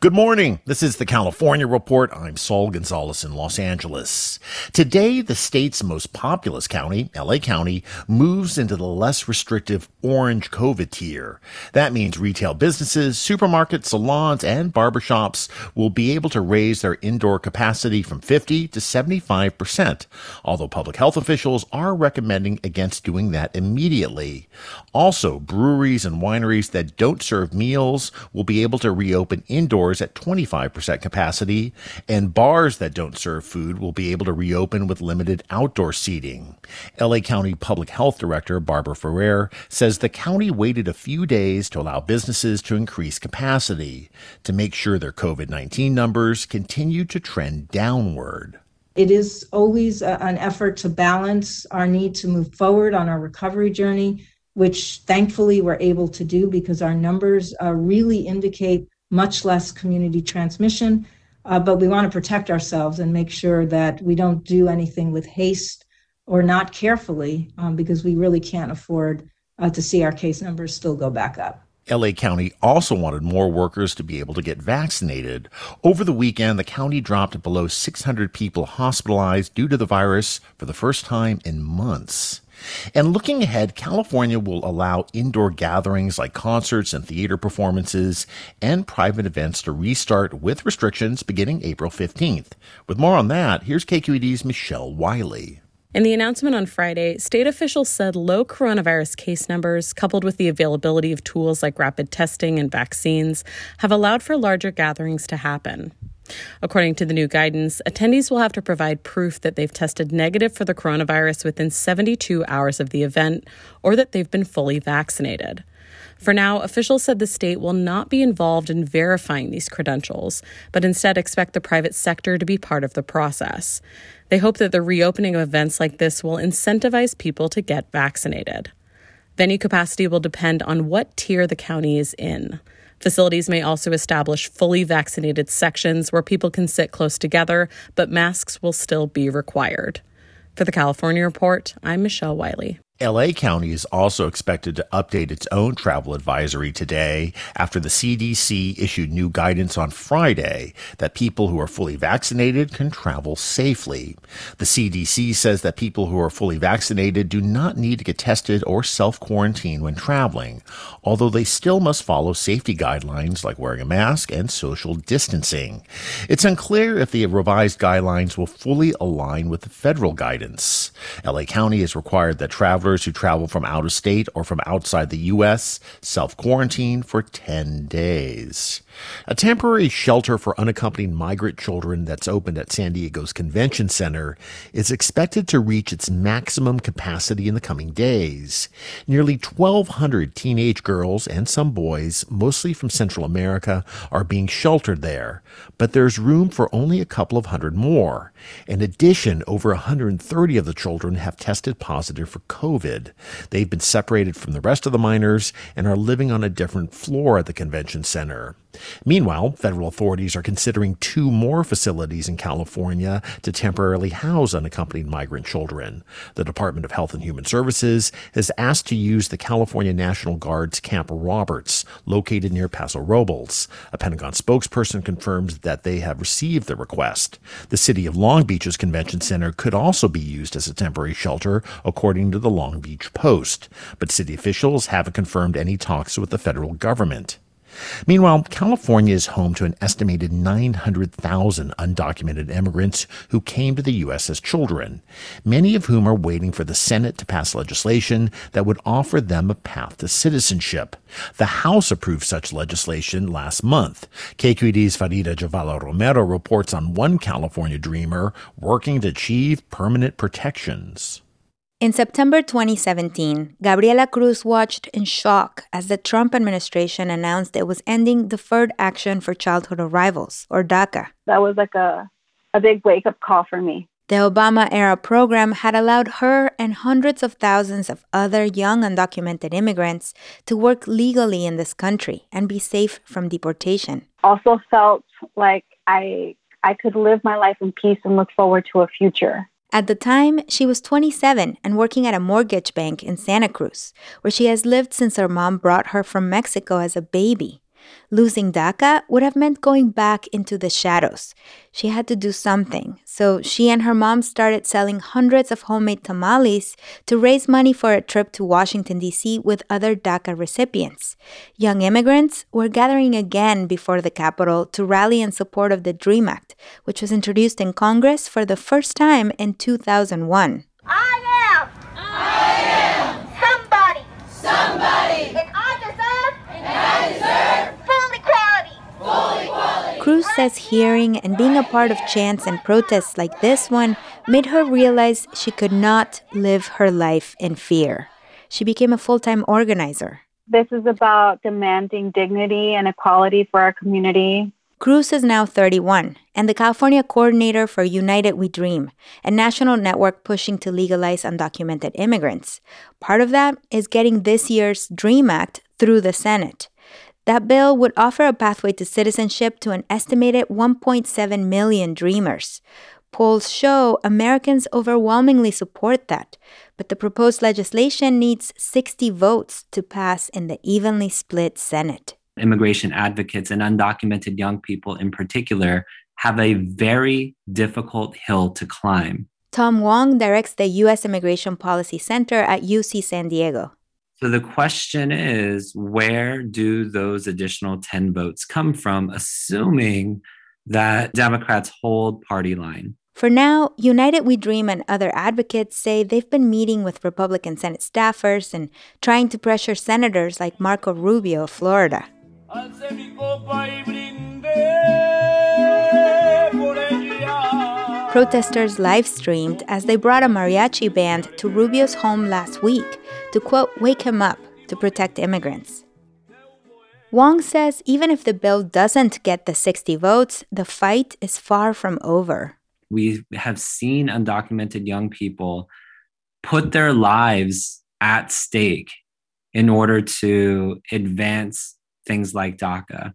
Good morning. This is the California Report. I'm Saul Gonzalez in Los Angeles. Today, the state's most populous county, LA County, moves into the less restrictive orange COVID tier. That means retail businesses, supermarkets, salons, and barbershops will be able to raise their indoor capacity from 50 to 75%, although public health officials are recommending against doing that immediately. Also, breweries and wineries that don't serve meals will be able to reopen indoors at 25% capacity, and bars that don't serve food will be able to reopen with limited outdoor seating. LA County Public Health Director Barbara Ferrer says the county waited a few days to allow businesses to increase capacity to make sure their COVID 19 numbers continue to trend downward. It is always a, an effort to balance our need to move forward on our recovery journey, which thankfully we're able to do because our numbers uh, really indicate much less community transmission. Uh, but we want to protect ourselves and make sure that we don't do anything with haste or not carefully um, because we really can't afford uh, to see our case numbers still go back up. LA County also wanted more workers to be able to get vaccinated. Over the weekend, the county dropped below 600 people hospitalized due to the virus for the first time in months. And looking ahead, California will allow indoor gatherings like concerts and theater performances and private events to restart with restrictions beginning April 15th. With more on that, here's KQED's Michelle Wiley. In the announcement on Friday, state officials said low coronavirus case numbers, coupled with the availability of tools like rapid testing and vaccines, have allowed for larger gatherings to happen. According to the new guidance, attendees will have to provide proof that they've tested negative for the coronavirus within 72 hours of the event or that they've been fully vaccinated. For now, officials said the state will not be involved in verifying these credentials, but instead expect the private sector to be part of the process. They hope that the reopening of events like this will incentivize people to get vaccinated. Venue capacity will depend on what tier the county is in. Facilities may also establish fully vaccinated sections where people can sit close together, but masks will still be required. For the California Report, I'm Michelle Wiley. LA County is also expected to update its own travel advisory today after the CDC issued new guidance on Friday that people who are fully vaccinated can travel safely. The CDC says that people who are fully vaccinated do not need to get tested or self quarantine when traveling, although they still must follow safety guidelines like wearing a mask and social distancing. It's unclear if the revised guidelines will fully align with the federal guidance. LA County has required that travelers travelers who travel from out of state or from outside the U.S. self quarantine for 10 days. A temporary shelter for unaccompanied migrant children that's opened at San Diego's Convention Center is expected to reach its maximum capacity in the coming days. Nearly 1,200 teenage girls and some boys, mostly from Central America, are being sheltered there, but there's room for only a couple of hundred more. In addition, over 130 of the children have tested positive for COVID. They've been separated from the rest of the minors and are living on a different floor at the convention center. Meanwhile, federal authorities are considering two more facilities in California to temporarily house unaccompanied migrant children. The Department of Health and Human Services has asked to use the California National Guard's Camp Roberts, located near Paso Robles. A Pentagon spokesperson confirms that they have received the request. The city of Long Beach's convention center could also be used as a temporary shelter, according to the Long Beach Post, but city officials haven't confirmed any talks with the federal government. Meanwhile, California is home to an estimated 900,000 undocumented immigrants who came to the U.S. as children, many of whom are waiting for the Senate to pass legislation that would offer them a path to citizenship. The House approved such legislation last month. KQED's Farida Jhabvala Romero reports on one California dreamer working to achieve permanent protections. In September 2017, Gabriela Cruz watched in shock as the Trump administration announced it was ending Deferred Action for Childhood Arrivals, or DACA. That was like a, a big wake up call for me. The Obama era program had allowed her and hundreds of thousands of other young undocumented immigrants to work legally in this country and be safe from deportation. Also felt like I I could live my life in peace and look forward to a future. At the time, she was 27 and working at a mortgage bank in Santa Cruz, where she has lived since her mom brought her from Mexico as a baby. Losing DACA would have meant going back into the shadows. She had to do something, so she and her mom started selling hundreds of homemade tamales to raise money for a trip to Washington, D.C. with other DACA recipients. Young immigrants were gathering again before the Capitol to rally in support of the DREAM Act, which was introduced in Congress for the first time in 2001. I am! Somebody! Somebody! And I deserve! And I deserve! Full equality! Full hearing and being a part of chants and protests like this one made her realize she could not live her life in fear. She became a full time organizer. This is about demanding dignity and equality for our community. Cruz is now 31 and the California coordinator for United We Dream, a national network pushing to legalize undocumented immigrants. Part of that is getting this year's DREAM Act through the Senate. That bill would offer a pathway to citizenship to an estimated 1.7 million dreamers. Polls show Americans overwhelmingly support that, but the proposed legislation needs 60 votes to pass in the evenly split Senate immigration advocates and undocumented young people in particular have a very difficult hill to climb. Tom Wong directs the U.S. Immigration Policy Center at UC San Diego. So the question is where do those additional 10 votes come from, assuming that Democrats hold party line? For now, United We Dream and other advocates say they've been meeting with Republican Senate staffers and trying to pressure senators like Marco Rubio of Florida. Protesters live streamed as they brought a mariachi band to Rubio's home last week to quote, wake him up to protect immigrants. Wong says even if the bill doesn't get the 60 votes, the fight is far from over. We have seen undocumented young people put their lives at stake in order to advance things like DACA.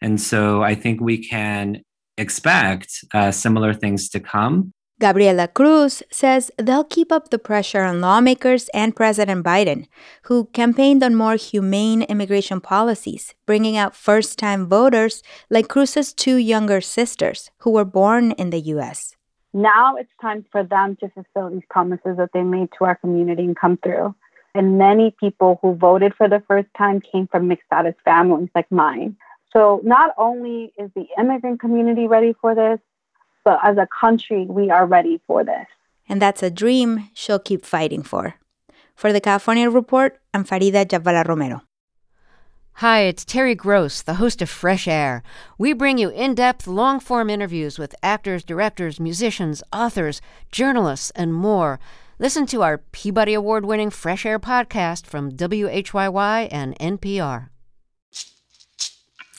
And so I think we can expect uh, similar things to come. Gabriela Cruz says they'll keep up the pressure on lawmakers and President Biden, who campaigned on more humane immigration policies, bringing out first time voters like Cruz's two younger sisters who were born in the U.S. Now it's time for them to fulfill these promises that they made to our community and come through. And many people who voted for the first time came from mixed status families like mine. So not only is the immigrant community ready for this, but as a country, we are ready for this. And that's a dream she'll keep fighting for. For the California Report, I'm Farida Jhabvala Romero. Hi, it's Terry Gross, the host of Fresh Air. We bring you in depth, long form interviews with actors, directors, musicians, authors, journalists, and more. Listen to our Peabody Award winning Fresh Air podcast from WHYY and NPR.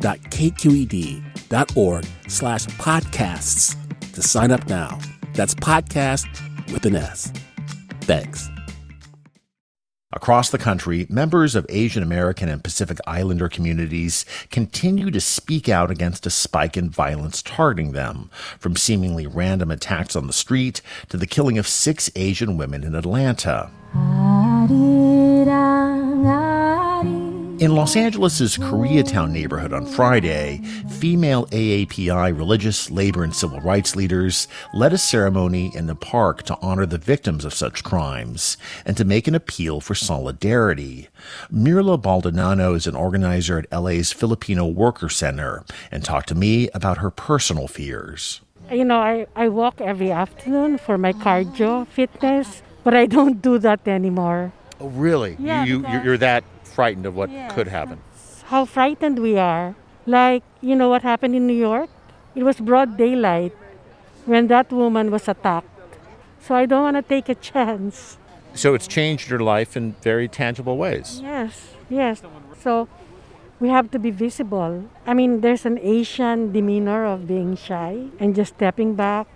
donate.kqed.org slash podcasts to sign up now. That's podcast with an S. Thanks. Across the country, members of Asian American and Pacific Islander communities continue to speak out against a spike in violence targeting them, from seemingly random attacks on the street to the killing of six Asian women in Atlanta. In Los Angeles' Koreatown neighborhood on Friday, female AAPI religious, labor, and civil rights leaders led a ceremony in the park to honor the victims of such crimes and to make an appeal for solidarity. Myrla Baldonado is an organizer at LA's Filipino Worker Center and talked to me about her personal fears. You know, I, I walk every afternoon for my cardio fitness, but I don't do that anymore. Oh, really? Yeah, you, because- you're that frightened of what Yes. could happen. How frightened we are. Like, you know what happened in New York? It was broad daylight when that woman was attacked. So I don't want to take a chance. So it's changed your life in very tangible ways. Yes, yes. So we have to be visible. I mean, there's an Asian demeanor of being shy and just stepping back,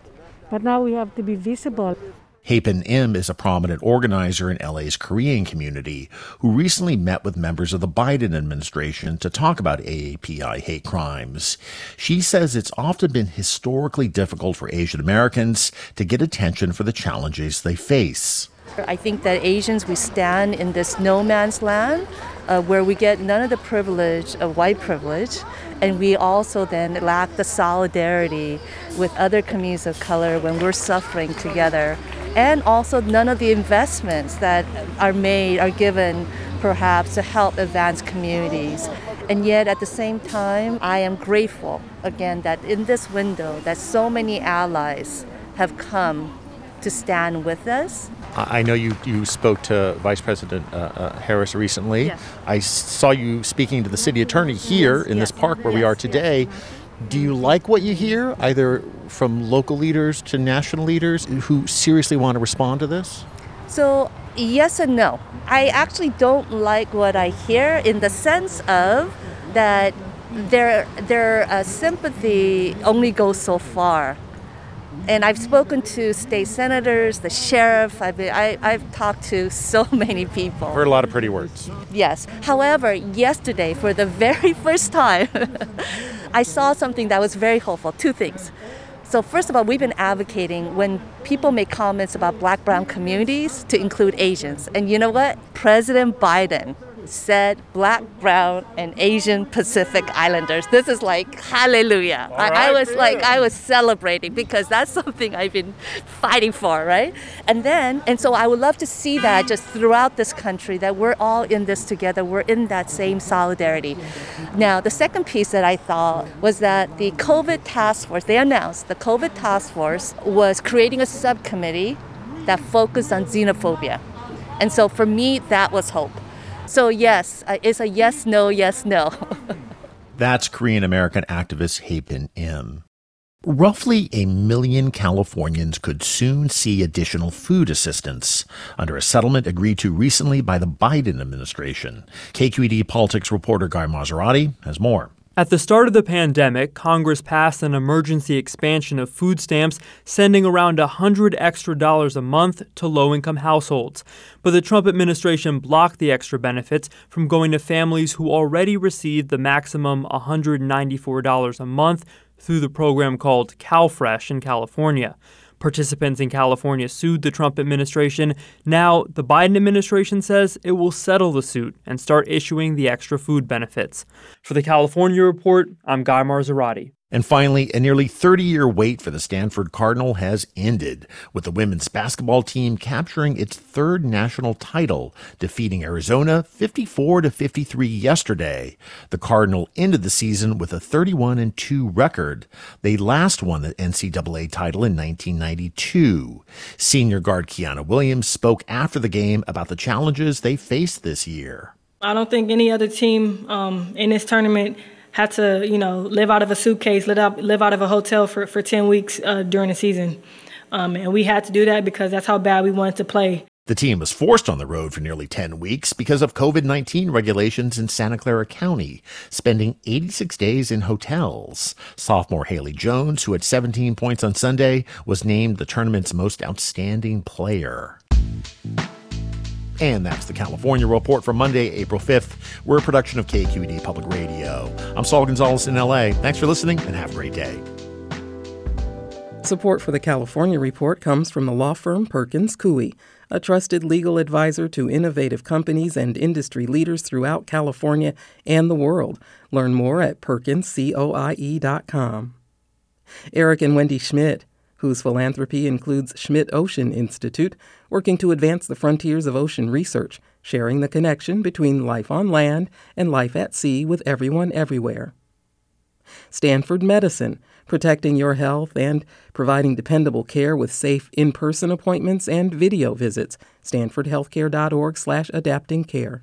but now we have to be visible. Hyepin Im is a prominent organizer in LA's Korean community who recently met with members of the Biden administration to talk about AAPI hate crimes. She says it's often been historically difficult for Asian Americans to get attention for the challenges they face. I think that Asians, we stand in this no man's land uh, where we get none of the privilege of white privilege, and we also then lack the solidarity with other communities of color when we're suffering together, and also none of the investments that are made are given perhaps to help advance communities. And yet at the same time, I am grateful again that in this window that so many allies have come to stand with us I know you, you spoke to Vice President uh, uh, Harris recently. Yes. I saw you speaking to the city attorney here in this park where we are today. Do you like what you hear, either from local leaders to national leaders who seriously want to respond to this? So, yes and no. I actually don't like what I hear in the sense of that their their uh, sympathy only goes so far. And I've spoken to state senators, the sheriff. I've been, I, I've talked to so many people. Heard a lot of pretty words. Yes. However, yesterday, for the very first time, I saw something that was very hopeful. Two things. So, first of all, we've been advocating when people make comments about black brown communities to include Asians. And you know what? President Biden said black, brown, and Asian Pacific Islanders. This is like hallelujah. I, I right, was like. I was celebrating because that's something I've been fighting for, right? And then, and so I would love to see that just throughout this country that we're all in this together. We're in that same solidarity. Now, the second piece that I thought was that the COVID task force, they announced the COVID task force was creating a subcommittee that focused on xenophobia. And so for me, that was hope. So, yes, uh, it's a yes, no, yes, no. That's Korean American activist Hyepin Im. Roughly a million Californians could soon see additional food assistance under a settlement agreed to recently by the Biden administration. KQED politics reporter Guy Marzorati has more. At the start of the pandemic, Congress passed an emergency expansion of food stamps, sending around a 100 extra dollars a month to low income households. But the Trump administration blocked the extra benefits from going to families who already received the maximum $194 a month through the program called CalFresh in California. Participants in California sued the Trump administration. Now, the Biden administration says it will settle the suit and start issuing the extra food benefits. For the California Report, I'm Guy Marzorati. And finally, a nearly 30 year wait for the Stanford Cardinal has ended, with the women's basketball team capturing its third national title, defeating Arizona 54 to 53 yesterday. The Cardinal ended the season with a 31 and 2 record. They last won the NCAA title in 1992. Senior guard Kiana Williams spoke after the game about the challenges they faced this year. I don't think any other team um, in this tournament had to, you know, live out of a suitcase, live out, live out of a hotel for, for 10 weeks uh, during the season. Um, and we had to do that because that's how bad we wanted to play. The team was forced on the road for nearly 10 weeks because of COVID 19 regulations in Santa Clara County, spending 86 days in hotels. Sophomore Haley Jones, who had 17 points on Sunday, was named the tournament's most outstanding player. And that's the California Report for Monday, April 5th. We're a production of KQED Public Radio. I'm Saul Gonzalez in LA. Thanks for listening and have a great day. Support for the California Report comes from the law firm Perkins Coie, a trusted legal advisor to innovative companies and industry leaders throughout California and the world. Learn more at perkinscoie.com. Eric and Wendy Schmidt, whose philanthropy includes Schmidt Ocean Institute, working to advance the frontiers of ocean research, sharing the connection between life on land and life at sea with everyone everywhere. Stanford Medicine, protecting your health and providing dependable care with safe in-person appointments and video visits. stanfordhealthcare.org slash adapting care.